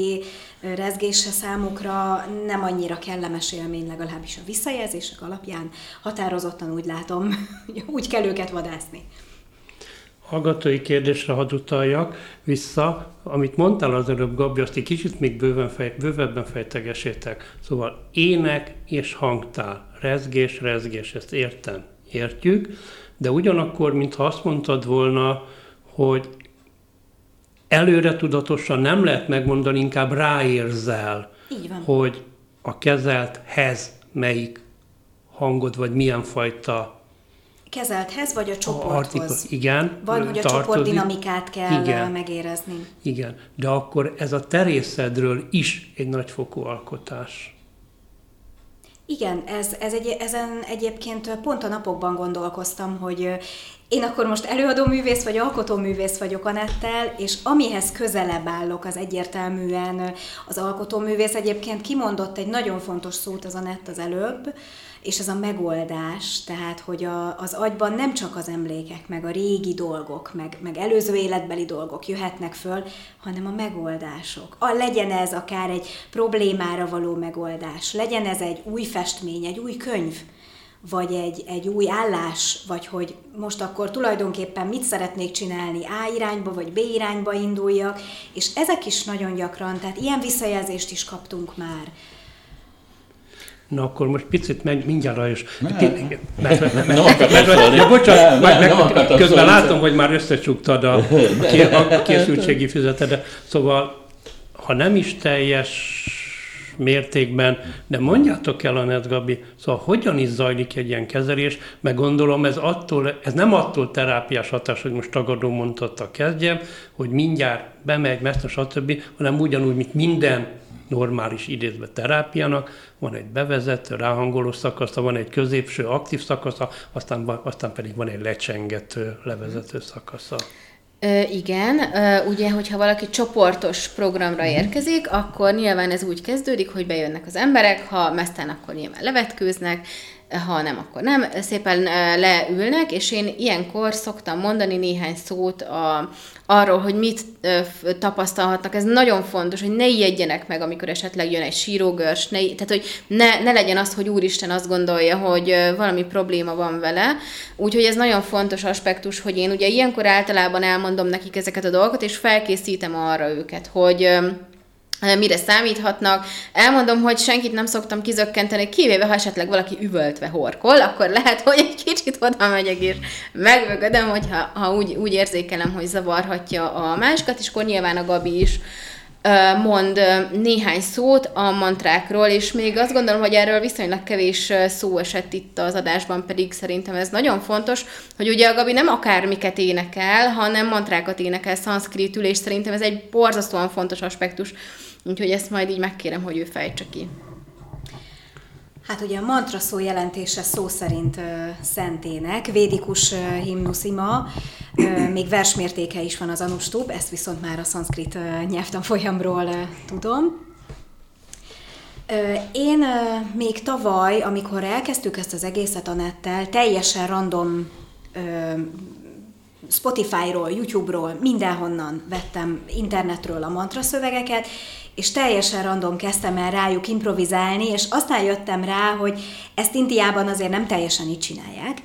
rezgése számukra nem annyira kellemes élmény, legalábbis a visszajelzések alapján határozottan úgy látom, úgy kell őket vadászni. Hallgatói kérdésre hadd utaljak vissza, amit mondtál az előbb, Gabi, azt egy kicsit még bőven fej, bővebben fejtegesétek. Szóval ének és hangtál, rezgés, rezgés, ezt értem, értjük, de ugyanakkor, mintha azt mondtad volna, hogy előre tudatosan nem lehet megmondani, inkább ráérzel, hogy a kezelthez melyik hangod, vagy milyen fajta kezelthez, vagy a csoporthoz. Artikul, igen. Van, hogy a csoportdinamikát kell igen, megérezni. Igen, de akkor ez a terészedről is egy nagyfokú alkotás. Igen, ez, ez egy, ezen egyébként pont a napokban gondolkoztam, hogy én akkor most előadó művész vagy alkotó művész vagyok Anettel, és amihez közelebb állok, az egyértelműen az alkotó művész. Egyébként kimondott egy nagyon fontos szót az Anett az előbb, és ez a megoldás, tehát hogy a, az agyban nem csak az emlékek, meg a régi dolgok, meg, meg előző életbeli dolgok jöhetnek föl, hanem a megoldások. A, legyen ez akár egy problémára való megoldás, legyen ez egy új festmény, egy új könyv, vagy egy, egy új állás, vagy hogy most akkor tulajdonképpen mit szeretnék csinálni, A irányba vagy B irányba induljak, és ezek is nagyon gyakran, tehát ilyen visszajelzést is kaptunk már Na akkor most picit meg, mindjárt is. Bocsánat, közben látom, hogy már összecsuktad a, a készültségi füzetedet. Szóval, ha nem is teljes mértékben, de mondjátok el, Anett Gabi, szóval hogyan is zajlik egy ilyen kezelés, meg gondolom ez, attól, ez nem attól terápiás hatás, hogy most tagadó mondhatta kezdjem, hogy mindjárt bemegy, messze, stb., hanem ugyanúgy, mint minden normális idézve terápiának, van egy bevezető, ráhangoló szakasza, van egy középső aktív szakasza, aztán, aztán pedig van egy lecsengető, levezető szakasza. Ö, igen, ö, ugye, hogyha valaki csoportos programra mhm. érkezik, akkor nyilván ez úgy kezdődik, hogy bejönnek az emberek, ha mesztelen, akkor nyilván levetkőznek, ha nem, akkor nem, szépen leülnek, és én ilyenkor szoktam mondani néhány szót a, arról, hogy mit tapasztalhatnak. Ez nagyon fontos, hogy ne ijedjenek meg, amikor esetleg jön egy sírógörs, ne, tehát hogy ne, ne legyen az, hogy Úristen azt gondolja, hogy valami probléma van vele. Úgyhogy ez nagyon fontos aspektus, hogy én ugye ilyenkor általában elmondom nekik ezeket a dolgokat, és felkészítem arra őket, hogy mire számíthatnak. Elmondom, hogy senkit nem szoktam kizökkenteni, kivéve ha esetleg valaki üvöltve horkol, akkor lehet, hogy egy kicsit oda megyek és megvögödöm, hogyha ha úgy, úgy érzékelem, hogy zavarhatja a másikat, és akkor nyilván a Gabi is mond néhány szót a mantrákról, és még azt gondolom, hogy erről viszonylag kevés szó esett itt az adásban, pedig szerintem ez nagyon fontos, hogy ugye a Gabi nem akármiket énekel, hanem mantrákat énekel szanszkritül, és szerintem ez egy borzasztóan fontos aspektus, úgyhogy ezt majd így megkérem, hogy ő fejtse ki. Hát ugye a mantra szó jelentése szó szerint uh, szentének, védikus uh, himnuszima, uh, még versmértéke is van az Anustub, ezt viszont már a szanszkrit uh, nyelvtanfolyamról uh, tudom. Én még tavaly, amikor elkezdtük ezt az egészet a nettel, teljesen random Spotify-ról, YouTube-ról, mindenhonnan vettem internetről a mantra szövegeket, és teljesen random kezdtem el rájuk improvizálni, és aztán jöttem rá, hogy ezt Indiában azért nem teljesen így csinálják.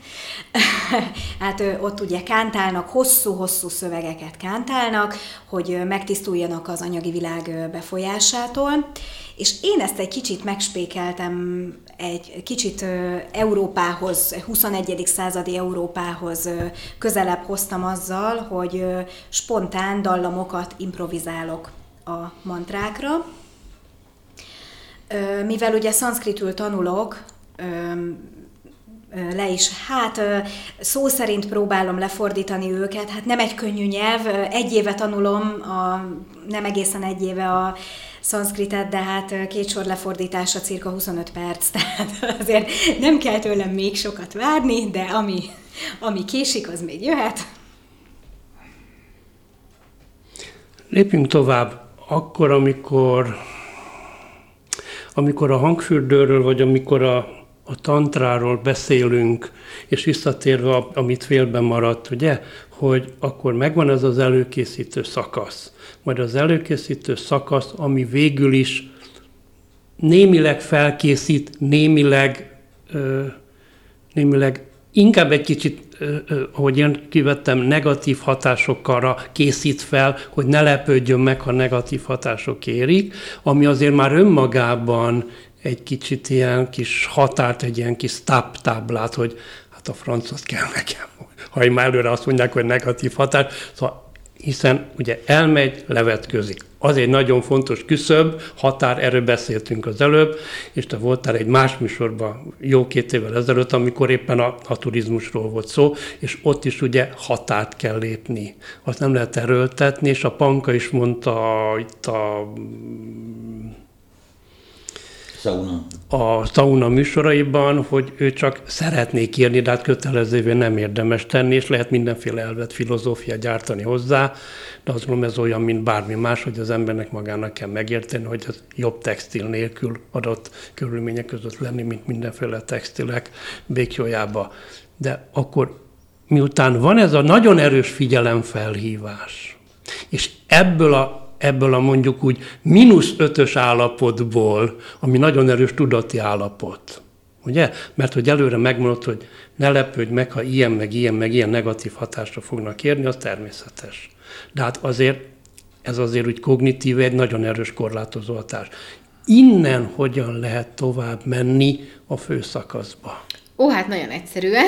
hát ott ugye kántálnak, hosszú-hosszú szövegeket kántálnak, hogy megtisztuljanak az anyagi világ befolyásától, és én ezt egy kicsit megspékeltem, egy kicsit Európához, 21. századi Európához közelebb hoztam azzal, hogy spontán dallamokat improvizálok a mantrákra. Mivel ugye szanszkritül tanulok, le is, hát szó szerint próbálom lefordítani őket, hát nem egy könnyű nyelv, egy éve tanulom, a, nem egészen egy éve a szanszkritet, de hát két sor lefordítása cirka 25 perc, tehát azért nem kell tőlem még sokat várni, de ami, ami késik, az még jöhet. Lépjünk tovább akkor, amikor, amikor a hangfürdőről, vagy amikor a, a tantráról beszélünk, és visszatérve, amit félben maradt, ugye, hogy akkor megvan ez az előkészítő szakasz. Majd az előkészítő szakasz, ami végül is némileg felkészít, némileg, ö, némileg inkább egy kicsit hogy én kivettem, negatív hatásokra készít fel, hogy ne lepődjön meg, ha negatív hatások érik, ami azért már önmagában egy kicsit ilyen kis határt, egy ilyen kis stop táblát, hogy hát a francot kell nekem. Ha már előre azt mondják, hogy negatív hatás, szóval hiszen ugye elmegy, levetközik. Az egy nagyon fontos küszöb, határ, erről beszéltünk az előbb, és te voltál egy más műsorban jó két évvel ezelőtt, amikor éppen a, a turizmusról volt szó, és ott is ugye határt kell lépni. Azt nem lehet erőltetni, és a Panka is mondta itt a Sauna. a sauna műsoraiban, hogy ő csak szeretnék írni, de hát kötelezővé nem érdemes tenni, és lehet mindenféle elvet, filozófia gyártani hozzá, de azt gondolom ez olyan, mint bármi más, hogy az embernek magának kell megérteni, hogy az jobb textil nélkül adott körülmények között lenni, mint mindenféle textilek békjójába. De akkor miután van ez a nagyon erős figyelemfelhívás, és ebből a ebből a mondjuk úgy mínusz ötös állapotból, ami nagyon erős tudati állapot. Ugye? Mert hogy előre megmondod, hogy ne lepődj meg, ha ilyen, meg ilyen, meg ilyen negatív hatásra fognak érni, az természetes. De hát azért ez azért úgy kognitív egy nagyon erős korlátozó hatás. Innen hogyan lehet tovább menni a főszakaszba? Ó, hát nagyon egyszerűen.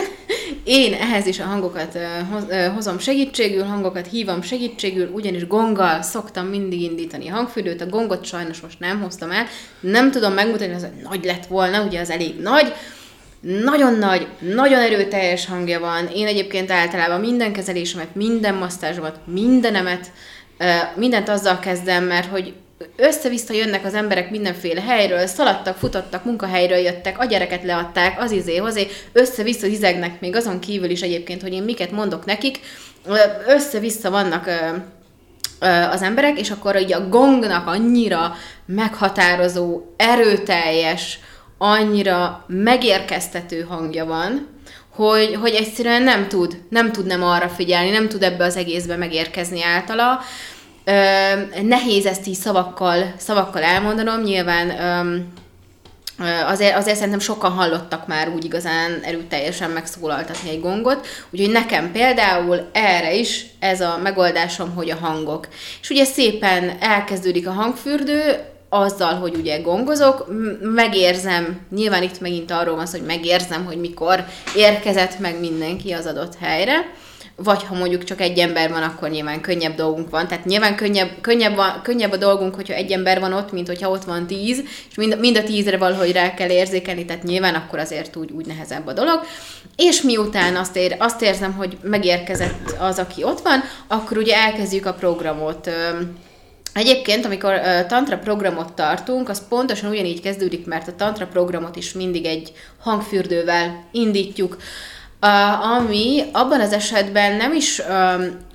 Én ehhez is a hangokat hozom segítségül, hangokat hívom segítségül, ugyanis gonggal szoktam mindig indítani a hangfürdőt, a gongot sajnos most nem hoztam el, nem tudom megmutatni, az nagy lett volna, ugye az elég nagy, nagyon nagy, nagyon erőteljes hangja van. Én egyébként általában minden kezelésemet, minden masztázsomat, mindenemet, mindent azzal kezdem, mert hogy össze-vissza jönnek az emberek mindenféle helyről, szaladtak, futottak, munkahelyről jöttek, a gyereket leadták, az izé, hozé, össze-vissza hizegnek még azon kívül is egyébként, hogy én miket mondok nekik, össze-vissza vannak az emberek, és akkor így a gongnak annyira meghatározó, erőteljes, annyira megérkeztető hangja van, hogy, hogy egyszerűen nem tud, nem tud nem arra figyelni, nem tud ebbe az egészbe megérkezni általa. Ö, nehéz ezt így szavakkal, szavakkal elmondanom, nyilván ö, azért, azért szerintem sokan hallottak már úgy igazán erőteljesen megszólaltatni egy gongot, úgyhogy nekem például erre is ez a megoldásom, hogy a hangok. És ugye szépen elkezdődik a hangfürdő, azzal, hogy ugye gongozok, megérzem, nyilván itt megint arról van szó, hogy megérzem, hogy mikor érkezett meg mindenki az adott helyre, vagy ha mondjuk csak egy ember van, akkor nyilván könnyebb dolgunk van. Tehát nyilván könnyebb, könnyebb, van, könnyebb a dolgunk, hogyha egy ember van ott, mint hogyha ott van tíz, és mind, mind a tízre valahogy rá kell érzékelni, tehát nyilván akkor azért úgy, úgy nehezebb a dolog. És miután azt, ér, azt érzem, hogy megérkezett az, aki ott van, akkor ugye elkezdjük a programot. Egyébként, amikor tantra programot tartunk, az pontosan ugyanígy kezdődik, mert a tantra programot is mindig egy hangfürdővel indítjuk. Ami abban az esetben nem is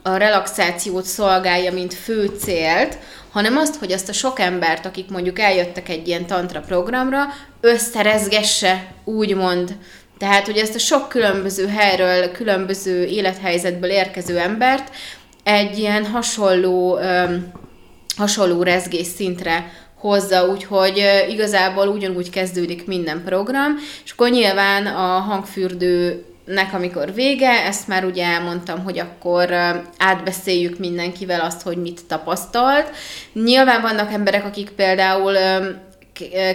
a relaxációt szolgálja, mint fő célt, hanem azt, hogy azt a sok embert, akik mondjuk eljöttek egy ilyen tantra programra, összerezgesse, úgymond. Tehát, hogy ezt a sok különböző helyről, különböző élethelyzetből érkező embert egy ilyen hasonló, hasonló rezgés szintre hozza, úgyhogy igazából ugyanúgy kezdődik minden program, és akkor nyilván a hangfürdő nek amikor vége, ezt már ugye elmondtam, hogy akkor átbeszéljük mindenkivel azt, hogy mit tapasztalt. Nyilván vannak emberek, akik például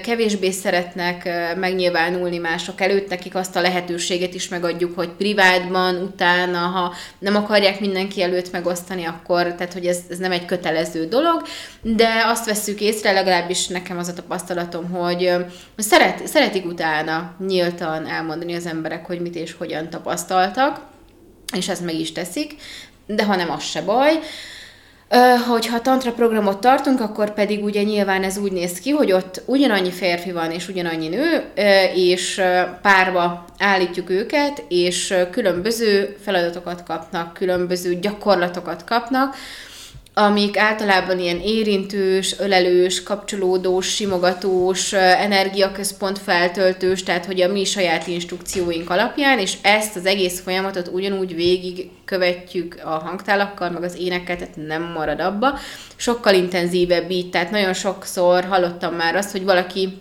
kevésbé szeretnek megnyilvánulni mások előtt, nekik azt a lehetőséget is megadjuk, hogy privátban, utána, ha nem akarják mindenki előtt megosztani, akkor, tehát hogy ez, ez nem egy kötelező dolog, de azt veszük észre, legalábbis nekem az a tapasztalatom, hogy szeret, szeretik utána nyíltan elmondani az emberek, hogy mit és hogyan tapasztaltak, és ezt meg is teszik, de ha nem, az se baj hogyha tantra programot tartunk, akkor pedig ugye nyilván ez úgy néz ki, hogy ott ugyanannyi férfi van és ugyanannyi nő, és párba állítjuk őket, és különböző feladatokat kapnak, különböző gyakorlatokat kapnak, amik általában ilyen érintős, ölelős, kapcsolódós, simogatós, energiaközpont feltöltős, tehát hogy a mi saját instrukcióink alapján, és ezt az egész folyamatot ugyanúgy végig követjük a hangtálakkal, meg az énekkel, tehát nem marad abba. Sokkal intenzívebb így, tehát nagyon sokszor hallottam már azt, hogy valaki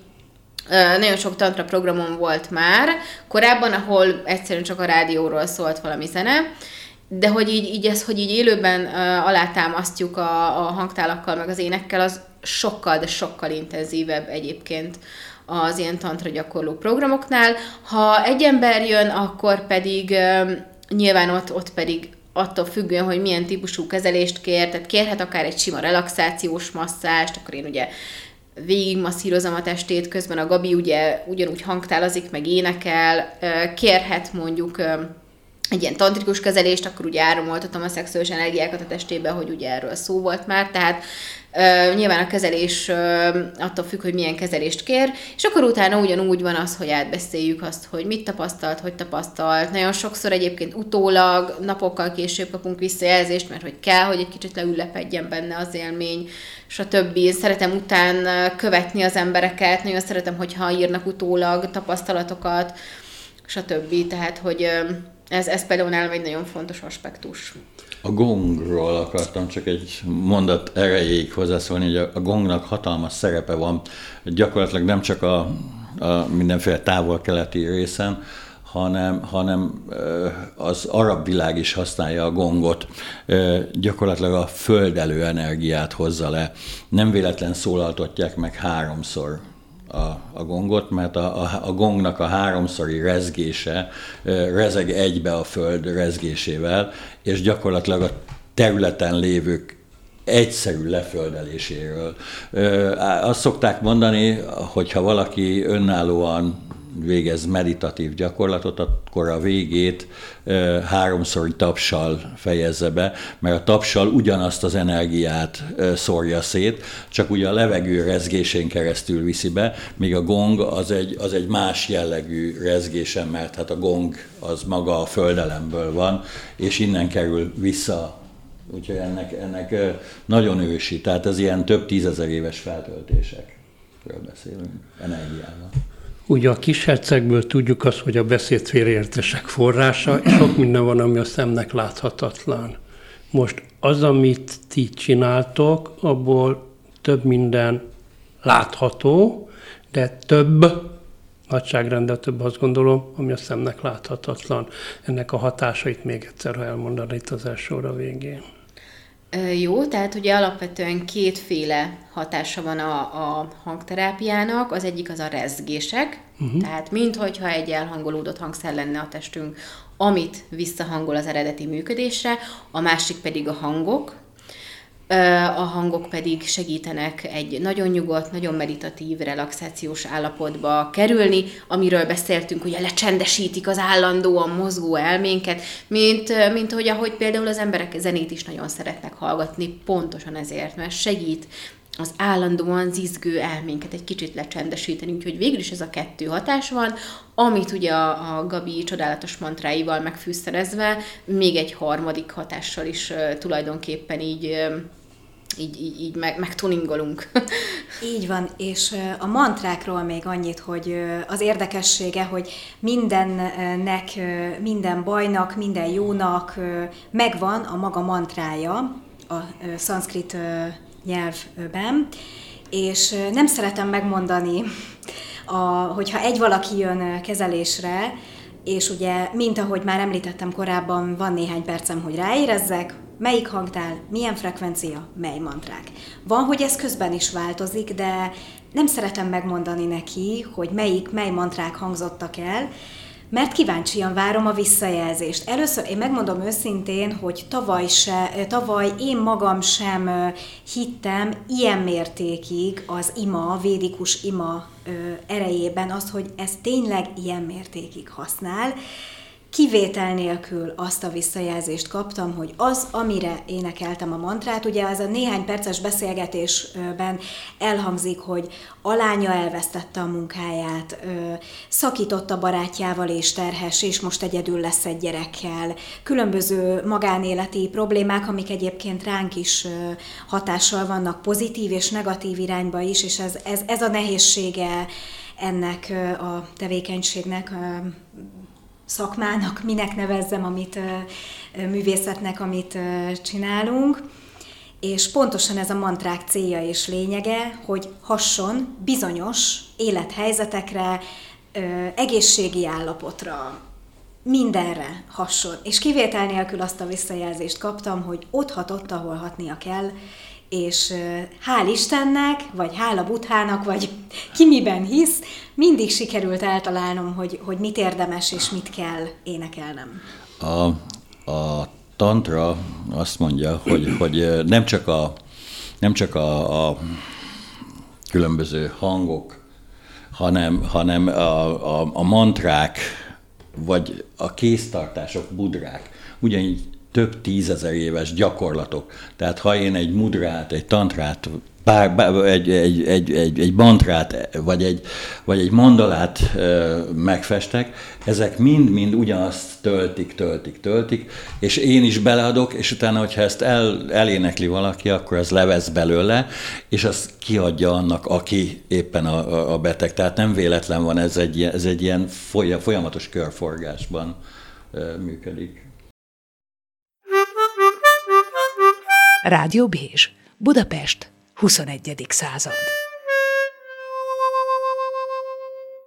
nagyon sok tantra programon volt már, korábban, ahol egyszerűen csak a rádióról szólt valami zene, de hogy így, így ez, hogy így élőben uh, alátámasztjuk a, a hangtálakkal, meg az énekkel, az sokkal, de sokkal intenzívebb egyébként az ilyen tantra gyakorló programoknál. Ha egy ember jön, akkor pedig uh, nyilván ott, ott pedig attól függően, hogy milyen típusú kezelést kér, tehát kérhet akár egy sima relaxációs masszást, akkor én ugye végig masszírozom a testét, közben a Gabi ugye ugyanúgy hangtálazik, meg énekel, kérhet mondjuk egy ilyen tantrikus kezelést, akkor ugye áramoltatom a szexuális energiákat a testébe, hogy ugye erről szó volt már, tehát Uh, nyilván a kezelés uh, attól függ, hogy milyen kezelést kér, és akkor utána ugyanúgy van az, hogy átbeszéljük azt, hogy mit tapasztalt, hogy tapasztalt. Nagyon sokszor egyébként utólag, napokkal később kapunk visszajelzést, mert hogy kell, hogy egy kicsit leülepedjen benne az élmény, stb. Én szeretem után követni az embereket, nagyon szeretem, hogyha írnak utólag tapasztalatokat, stb. Tehát, hogy uh, ez, ez például nálam egy nagyon fontos aspektus. A gongról akartam csak egy mondat erejéig hozzászólni, hogy a, a gongnak hatalmas szerepe van, gyakorlatilag nem csak a, a mindenféle távol-keleti részen, hanem, hanem az arab világ is használja a gongot, gyakorlatilag a földelő energiát hozza le. Nem véletlen szólaltatják meg háromszor a, a gongot, mert a, a, a gongnak a háromszori rezgése rezeg egybe a föld rezgésével, és gyakorlatilag a területen lévők egyszerű leföldeléséről. Azt szokták mondani, hogy ha valaki önállóan végez meditatív gyakorlatot, akkor a végét háromszor tapsal fejezze be, mert a tapsal ugyanazt az energiát szórja szét, csak ugye a levegő rezgésén keresztül viszi be, míg a gong az egy, az egy más jellegű rezgésen, mert hát a gong az maga a földelemből van, és innen kerül vissza Úgyhogy ennek, ennek nagyon ősi, tehát ez ilyen több tízezer éves feltöltésekről beszélünk, energiával. Ugye a kishercegből tudjuk azt, hogy a beszéd félreértések forrása, és sok minden van, ami a szemnek láthatatlan. Most az, amit ti csináltok, abból több minden látható, de több nagyságrendel több azt gondolom, ami a szemnek láthatatlan. Ennek a hatásait még egyszer, ha elmondani itt az első óra végén. Jó, tehát ugye alapvetően kétféle hatása van a, a hangterápiának. Az egyik az a rezgések, uh-huh. tehát minthogyha egy elhangolódott hangszer lenne a testünk, amit visszahangol az eredeti működésre, a másik pedig a hangok, a hangok pedig segítenek egy nagyon nyugodt, nagyon meditatív, relaxációs állapotba kerülni, amiről beszéltünk, hogy lecsendesítik az állandóan mozgó elménket, mint, mint hogy ahogy például az emberek zenét is nagyon szeretnek hallgatni, pontosan ezért, mert segít az állandóan zizgő elménket egy kicsit lecsendesíteni, úgyhogy végül is ez a kettő hatás van, amit ugye a, Gabi csodálatos mantráival megfűszerezve, még egy harmadik hatással is tulajdonképpen így így, így, így meg, megtuningolunk. Így van, és a mantrákról még annyit, hogy az érdekessége, hogy mindennek, minden bajnak, minden jónak megvan a maga mantrája a szanszkrit nyelvben, és nem szeretem megmondani, a, hogyha egy valaki jön kezelésre, és ugye, mint ahogy már említettem korábban, van néhány percem, hogy ráérezzek, melyik hangtál, milyen frekvencia, mely mantrák. Van, hogy ez közben is változik, de nem szeretem megmondani neki, hogy melyik, mely mantrák hangzottak el, mert kíváncsian várom a visszajelzést. Először én megmondom őszintén, hogy tavaly, se, tavaly én magam sem hittem ilyen mértékig az ima, a védikus ima erejében azt, hogy ez tényleg ilyen mértékig használ kivétel nélkül azt a visszajelzést kaptam, hogy az, amire énekeltem a mantrát, ugye az a néhány perces beszélgetésben elhangzik, hogy a lánya elvesztette a munkáját, szakított a barátjával és terhes, és most egyedül lesz egy gyerekkel. Különböző magánéleti problémák, amik egyébként ránk is hatással vannak pozitív és negatív irányba is, és ez, ez, ez a nehézsége ennek a tevékenységnek szakmának, minek nevezzem, amit művészetnek, amit csinálunk. És pontosan ez a mantrák célja és lényege, hogy hasson bizonyos élethelyzetekre, egészségi állapotra, mindenre hasson. És kivétel nélkül azt a visszajelzést kaptam, hogy ott hat ott, ahol hatnia kell, és hál' Istennek, vagy hála Buthának, vagy ki miben hisz, mindig sikerült eltalálnom, hogy, hogy mit érdemes és mit kell énekelnem. A, a tantra azt mondja, hogy, hogy nem csak a, nem csak a, a különböző hangok, hanem, hanem a, a, a mantrák, vagy a kéztartások, budrák, ugyanígy több tízezer éves gyakorlatok. Tehát ha én egy mudrát, egy tantrát, bár, bár, egy, egy, egy, egy, egy mantrát, vagy egy, vagy egy mandalát ö, megfestek, ezek mind-mind ugyanazt töltik, töltik, töltik, és én is beleadok, és utána, hogyha ezt el, elénekli valaki, akkor ez levesz belőle, és az kiadja annak, aki éppen a, a beteg. Tehát nem véletlen van, ez egy, ez egy ilyen folyamatos körforgásban ö, működik. Rádió Bézs, Budapest, 21. század.